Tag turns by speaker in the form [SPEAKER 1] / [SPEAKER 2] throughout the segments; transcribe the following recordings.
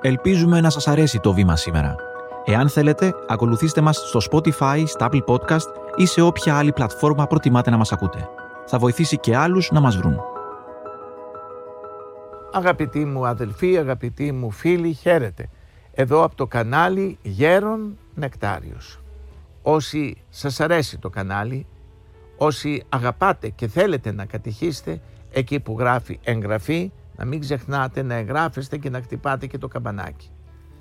[SPEAKER 1] Ελπίζουμε να σας αρέσει το βήμα σήμερα. Εάν θέλετε, ακολουθήστε μας στο Spotify, στα Apple Podcast ή σε όποια άλλη πλατφόρμα προτιμάτε να μας ακούτε. Θα βοηθήσει και άλλους να μας βρουν.
[SPEAKER 2] Αγαπητοί μου αδελφοί, αγαπητοί μου φίλοι, χαίρετε. Εδώ από το κανάλι Γέρον Νεκτάριος. Όσοι σας αρέσει το κανάλι, όσοι αγαπάτε και θέλετε να κατηχήσετε, εκεί που γράφει εγγραφή, να μην ξεχνάτε να εγγράφεστε και να χτυπάτε και το καμπανάκι.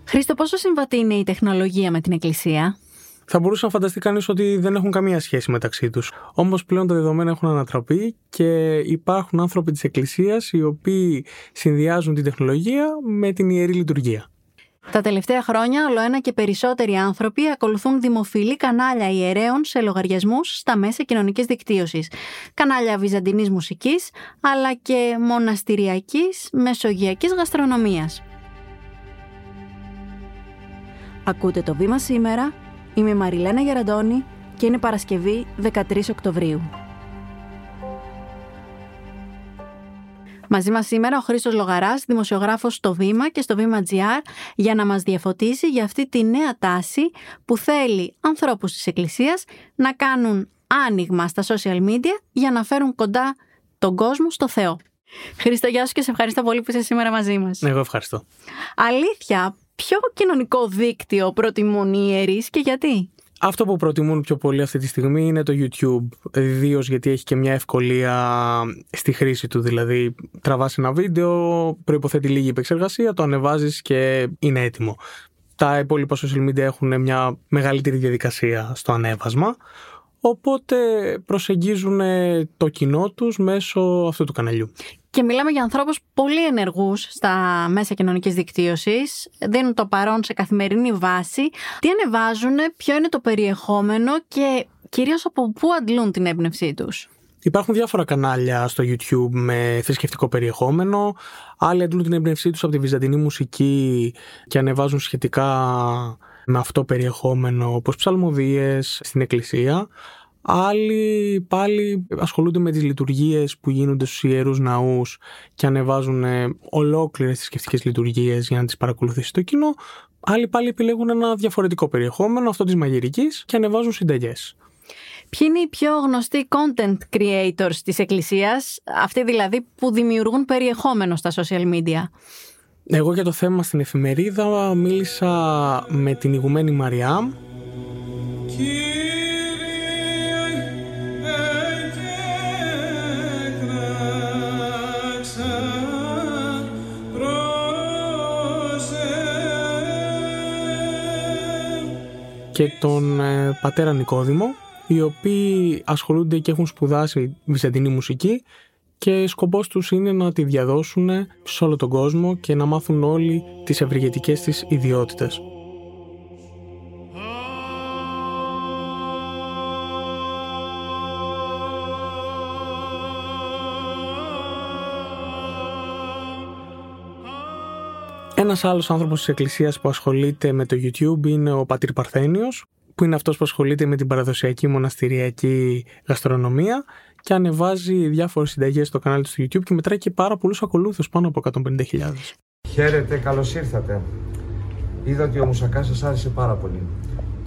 [SPEAKER 3] Χρήστο, πόσο συμβατή είναι η τεχνολογία με την Εκκλησία;
[SPEAKER 4] Θα μπορούσε να φανταστεί κανείς ότι δεν έχουν καμία σχέση μεταξύ τους. Όμως πλέον τα δεδομένα έχουν ανατραπεί και υπάρχουν άνθρωποι της Εκκλησίας οι οποίοι συνδυάζουν την τεχνολογία με την ιερή λειτουργία.
[SPEAKER 3] Τα τελευταία χρόνια, όλο ένα και περισσότεροι άνθρωποι ακολουθούν δημοφιλή κανάλια ιερέων σε λογαριασμούς στα μέσα κοινωνικής δικτύωσης. Κανάλια βυζαντινής μουσικής, αλλά και μοναστηριακής μεσογειακής γαστρονομίας. Ακούτε το βήμα σήμερα. Είμαι η Μαριλένα Γεραντώνη και είναι Παρασκευή 13 Οκτωβρίου. Μαζί μας σήμερα ο Χρήστος Λογαράς, δημοσιογράφος στο Βήμα και στο Βήμα GR για να μας διαφωτίσει για αυτή τη νέα τάση που θέλει ανθρώπους της Εκκλησίας να κάνουν άνοιγμα στα social media για να φέρουν κοντά τον κόσμο στο Θεό. Χρήστο, γεια σου και σε ευχαριστώ πολύ που είσαι σήμερα μαζί μας.
[SPEAKER 4] Εγώ ευχαριστώ.
[SPEAKER 3] Αλήθεια, ποιο κοινωνικό δίκτυο προτιμούν οι ιερείς και γιατί;
[SPEAKER 4] Αυτό που προτιμούν πιο πολύ αυτή τη στιγμή είναι το YouTube, ιδίως γιατί έχει και μια ευκολία στη χρήση του. Δηλαδή, τραβάς ένα βίντεο, προϋποθέτει λίγη επεξεργασία, το ανεβάζεις και είναι έτοιμο. Τα υπόλοιπα social media έχουν μια μεγαλύτερη διαδικασία στο ανέβασμα, οπότε προσεγγίζουν το κοινό τους μέσω αυτού του καναλιού.
[SPEAKER 3] Και μιλάμε για ανθρώπους πολύ ενεργούς στα μέσα κοινωνικής δικτύωσης, δίνουν το παρόν σε καθημερινή βάση. Τι ανεβάζουν, ποιο είναι το περιεχόμενο και κυρίως από πού αντλούν την έμπνευσή τους.
[SPEAKER 4] Υπάρχουν διάφορα κανάλια στο YouTube με θρησκευτικό περιεχόμενο. Άλλοι αντλούν την έμπνευσή τους από τη βυζαντινή μουσική και ανεβάζουν σχετικά με αυτό περιεχόμενο όπως ψαλμοδίες στην εκκλησία. Άλλοι πάλι ασχολούνται με τις λειτουργίες που γίνονται στους ιερούς ναούς και ανεβάζουν ε, ολόκληρες θρησκευτικές λειτουργίες για να τις παρακολουθήσει το κοινό. Άλλοι πάλι επιλέγουν ένα διαφορετικό περιεχόμενο, αυτό της μαγειρικής και ανεβάζουν συνταγές.
[SPEAKER 3] Ποιοι είναι οι πιο γνωστοί content creators της Εκκλησίας, αυτοί δηλαδή που δημιουργούν περιεχόμενο στα social media;
[SPEAKER 4] Εγώ για το θέμα στην εφημερίδα μίλησα με την ηγουμένη Μαριά. Και τον ε, πατέρα Νικόδημο, οι οποίοι ασχολούνται και έχουν σπουδάσει βυζαντινή μουσική και σκοπός τους είναι να τη διαδώσουν σε όλο τον κόσμο και να μάθουν όλοι τις ευρυγετικές της ιδιότητες. Ένας άλλος άνθρωπος της Εκκλησίας που ασχολείται με το YouTube είναι ο Πατήρ Παρθένιος, που είναι αυτός που ασχολείται με την παραδοσιακή μοναστηριακή γαστρονομία και ανεβάζει διάφορες συνταγές στο κανάλι του στο YouTube και μετράει και πάρα πολλούς ακολούθους, πάνω από 150.000.
[SPEAKER 5] Χαίρετε, καλώς ήρθατε. Είδα ότι ο μουσακάς σας άρεσε πάρα πολύ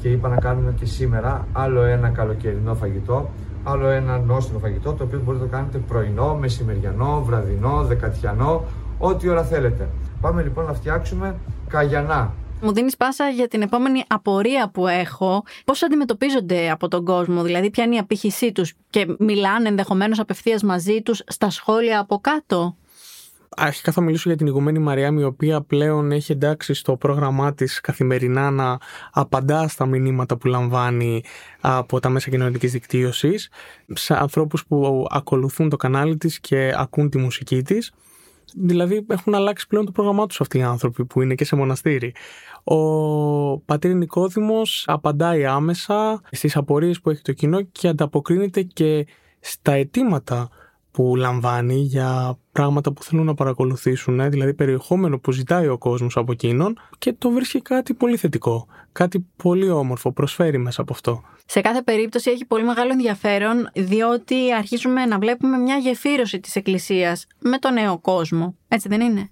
[SPEAKER 5] και είπα να κάνουμε και σήμερα άλλο ένα καλοκαιρινό φαγητό, άλλο ένα νόστιμο φαγητό το οποίο μπορείτε να το κάνετε πρωινό, μεσημεριανό, βραδινό, δεκατιανό, ό,τι ώρα θέλετε. Πάμε λοιπόν να φτιάξουμε καγιανά.
[SPEAKER 3] Μου δίνεις πάσα για την επόμενη απορία που έχω. Πώς αντιμετωπίζονται από τον κόσμο, δηλαδή ποια είναι η απήχησή τους και μιλάνε ενδεχομένως απευθείας μαζί τους στα σχόλια από κάτω;
[SPEAKER 4] Αρχικά θα μιλήσω για την ηγουμένη Μαριά, η οποία πλέον έχει εντάξει στο πρόγραμμά της καθημερινά να απαντά στα μηνύματα που λαμβάνει από τα μέσα κοινωνικής δικτύωσης σε ανθρώπους που ακολουθούν το κανάλι της και ακούν τη μουσική της. Δηλαδή έχουν αλλάξει πλέον το πρόγραμμά τους αυτοί οι άνθρωποι που είναι και σε μοναστήρι. Ο πατήρ Νικόδημος απαντάει άμεσα στις απορίες που έχει το κοινό και ανταποκρίνεται και στα αιτήματα που λαμβάνει για πράγματα που θέλουν να παρακολουθήσουν, ε, δηλαδή περιεχόμενο που ζητάει ο κόσμος από εκείνον και το βρίσκει κάτι πολύ θετικό, κάτι πολύ όμορφο, προσφέρει μέσα από αυτό.
[SPEAKER 3] Σε κάθε περίπτωση έχει πολύ μεγάλο ενδιαφέρον διότι αρχίζουμε να βλέπουμε μια γεφύρωση της Εκκλησίας με τον νέο κόσμο, έτσι δεν είναι;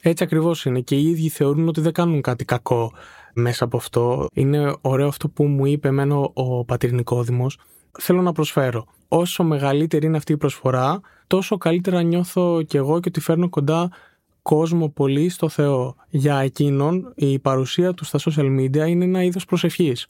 [SPEAKER 4] Έτσι ακριβώς είναι. Και οι ίδιοι θεωρούν ότι δεν κάνουν κάτι κακό μέσα από αυτό. Είναι ωραίο αυτό που μου είπε εμένα ο πατρινικό Δήμος. Θέλω να προσφέρω. Όσο μεγαλύτερη είναι αυτή η προσφορά, τόσο καλύτερα νιώθω κι εγώ και ότι φέρνω κοντά κόσμο πολύ στο Θεό. Για εκείνον η παρουσία του στα social media είναι ένα είδος προσευχής.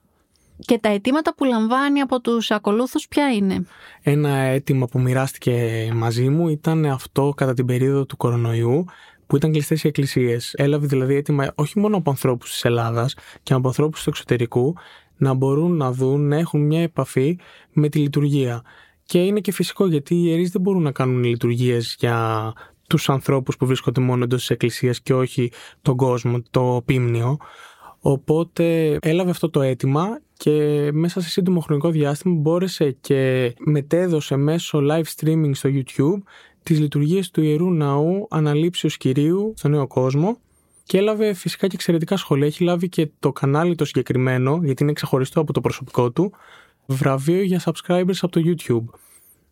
[SPEAKER 3] Και τα αιτήματα που λαμβάνει από τους ακολούθους ποια είναι;
[SPEAKER 4] Ένα αίτημα που μοιράστηκε μαζί μου ήταν αυτό κατά την περίοδο του κορονοϊού που ήταν κλειστές οι εκκλησίες. Έλαβε δηλαδή αίτημα όχι μόνο από ανθρώπους της Ελλάδας και από ανθρώπους του εξωτερικού να μπορούν να δουν, να έχουν μια επαφή με τη λειτουργία. Και είναι και φυσικό γιατί οι ιερείς δεν μπορούν να κάνουν λειτουργίες για τους ανθρώπους που βρίσκονται μόνο εντός της εκκλησίας και όχι τον κόσμο, το πίμνιο. Οπότε έλαβε αυτό το αίτημα και μέσα σε σύντομο χρονικό διάστημα μπόρεσε και μετέδωσε μέσω live streaming στο YouTube τις λειτουργίες του Ιερού Ναού Αναλήψεως Κυρίου στο Νέο Κόσμο και έλαβε φυσικά και εξαιρετικά σχόλια. Έχει λάβει και το κανάλι το συγκεκριμένο, γιατί είναι ξεχωριστό από το προσωπικό του, βραβείο για subscribers από το YouTube.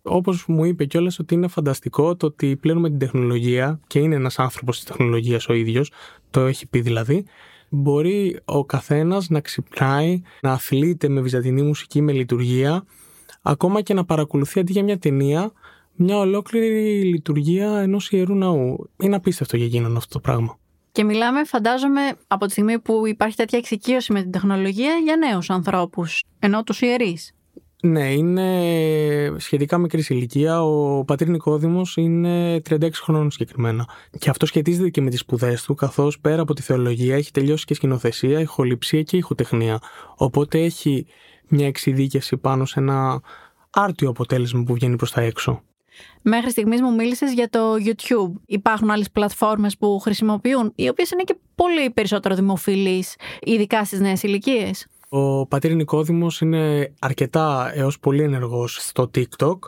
[SPEAKER 4] Όπως μου είπε κιόλας ότι είναι φανταστικό το ότι πλέον με την τεχνολογία, και είναι ένας άνθρωπος της τεχνολογίας ο ίδιος, το έχει πει δηλαδή, μπορεί ο καθένας να ξυπνάει, να αθλείται με βυζαντινή μουσική, με λειτουργία, ακόμα και να παρακολουθεί αντί για μια ταινία, μια ολόκληρη λειτουργία ενός ιερού ναού. Είναι απίστευτο για εκείνον αυτό το πράγμα.
[SPEAKER 3] Και μιλάμε, φαντάζομαι, από τη στιγμή που υπάρχει τέτοια εξοικείωση με την τεχνολογία για νέους ανθρώπους, ενώ τους ιερείς.
[SPEAKER 4] Ναι, είναι σχετικά μικρής ηλικία. Ο πατήρ Νικόδημος είναι 36 χρόνων συγκεκριμένα. Και αυτό σχετίζεται και με τις σπουδές του, καθώς πέρα από τη θεολογία έχει τελειώσει και σκηνοθεσία, ηχοληψία και ηχοτεχνία. Οπότε έχει μια εξειδίκευση πάνω σε ένα άρτιο αποτέλεσμα που βγαίνει προς τα έξω.
[SPEAKER 3] Μέχρι στιγμής μου μίλησες για το YouTube. Υπάρχουν άλλες πλατφόρμες που χρησιμοποιούν, οι οποίες είναι και πολύ περισσότερο δημοφιλείς, ειδικά στις νέες ηλικίες.
[SPEAKER 4] Ο πατήρ Νικόδημος είναι αρκετά έως πολύ ενεργός στο TikTok,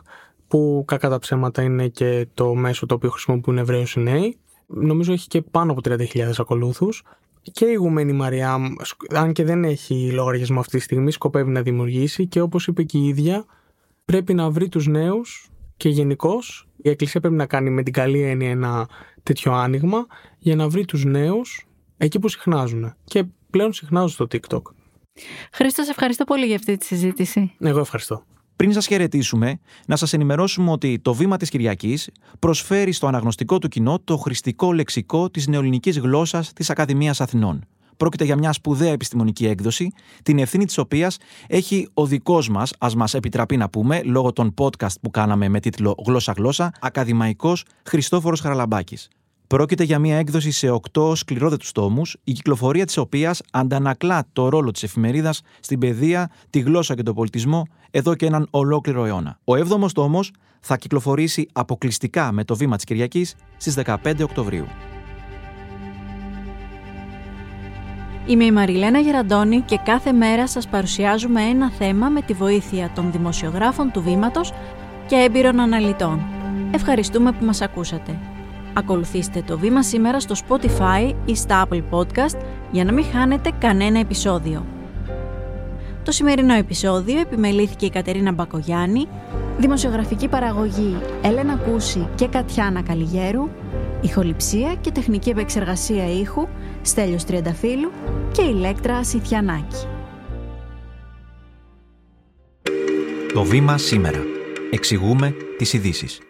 [SPEAKER 4] που κακά τα ψέματα είναι και το μέσο το οποίο χρησιμοποιούν Εβραίους οι νέοι. Νομίζω έχει και πάνω από 30.000 ακολούθους. Και η Ιγουμένη Μαριά, αν και δεν έχει λογαριασμό αυτή τη στιγμή, σκοπεύει να δημιουργήσει και όπως είπε και η ίδια, πρέπει να βρει τους νέους και γενικώς η Εκκλησία πρέπει να κάνει με την καλή έννοια ένα τέτοιο άνοιγμα για να βρει τους νέους εκεί που συχνάζουν. Και πλέον συχνάζουν στο TikTok.
[SPEAKER 3] Χρήστο, ευχαριστώ πολύ για αυτή τη συζήτηση.
[SPEAKER 4] Εγώ ευχαριστώ.
[SPEAKER 1] Πριν σας χαιρετήσουμε, να σας ενημερώσουμε ότι το Βήμα της Κυριακής προσφέρει στο αναγνωστικό του κοινό το χρηστικό λεξικό της νεοελληνικής γλώσσας της Ακαδημίας Αθηνών. Πρόκειται για μια σπουδαία επιστημονική έκδοση, την ευθύνη της οποίας έχει ο δικός μας, ας μας επιτραπεί να πούμε, λόγω των podcast που κάναμε με τίτλο Γλώσσα-Γλώσσα, ακαδημαϊκός Χριστόφορος Χαραλαμπάκης. Πρόκειται για μια έκδοση σε οκτώ σκληρόδετους τόμους, η κυκλοφορία της οποίας αντανακλά το ρόλο της εφημερίδας στην παιδεία, τη γλώσσα και τον πολιτισμό εδώ και έναν ολόκληρο αιώνα. Ο 7ο τόμος θα κυκλοφορήσει αποκλειστικά με το βήμα της Κυριακής στις 15 Οκτωβρίου.
[SPEAKER 3] Είμαι η Μαριλένα Γεραντώνη και κάθε μέρα σας παρουσιάζουμε ένα θέμα με τη βοήθεια των δημοσιογράφων του Βήματος και έμπειρων αναλυτών. Ευχαριστούμε που μας ακούσατε. Ακολουθήστε το βήμα σήμερα στο Spotify ή στα Apple Podcast για να μην χάνετε κανένα επεισόδιο. Το σημερινό επεισόδιο επιμελήθηκε η Κατερίνα Μπακογιάννη, δημοσιογραφική παραγωγή Έλενα Κούση και Κατιάνα Καλιγέρου, ηχοληψία και τεχνική επεξεργασία ήχου Στέλιος Τριανταφύλου και Ηλέκτρα Σιθιανάκη.
[SPEAKER 1] Το βήμα σήμερα. Εξηγούμε τις ειδήσεις.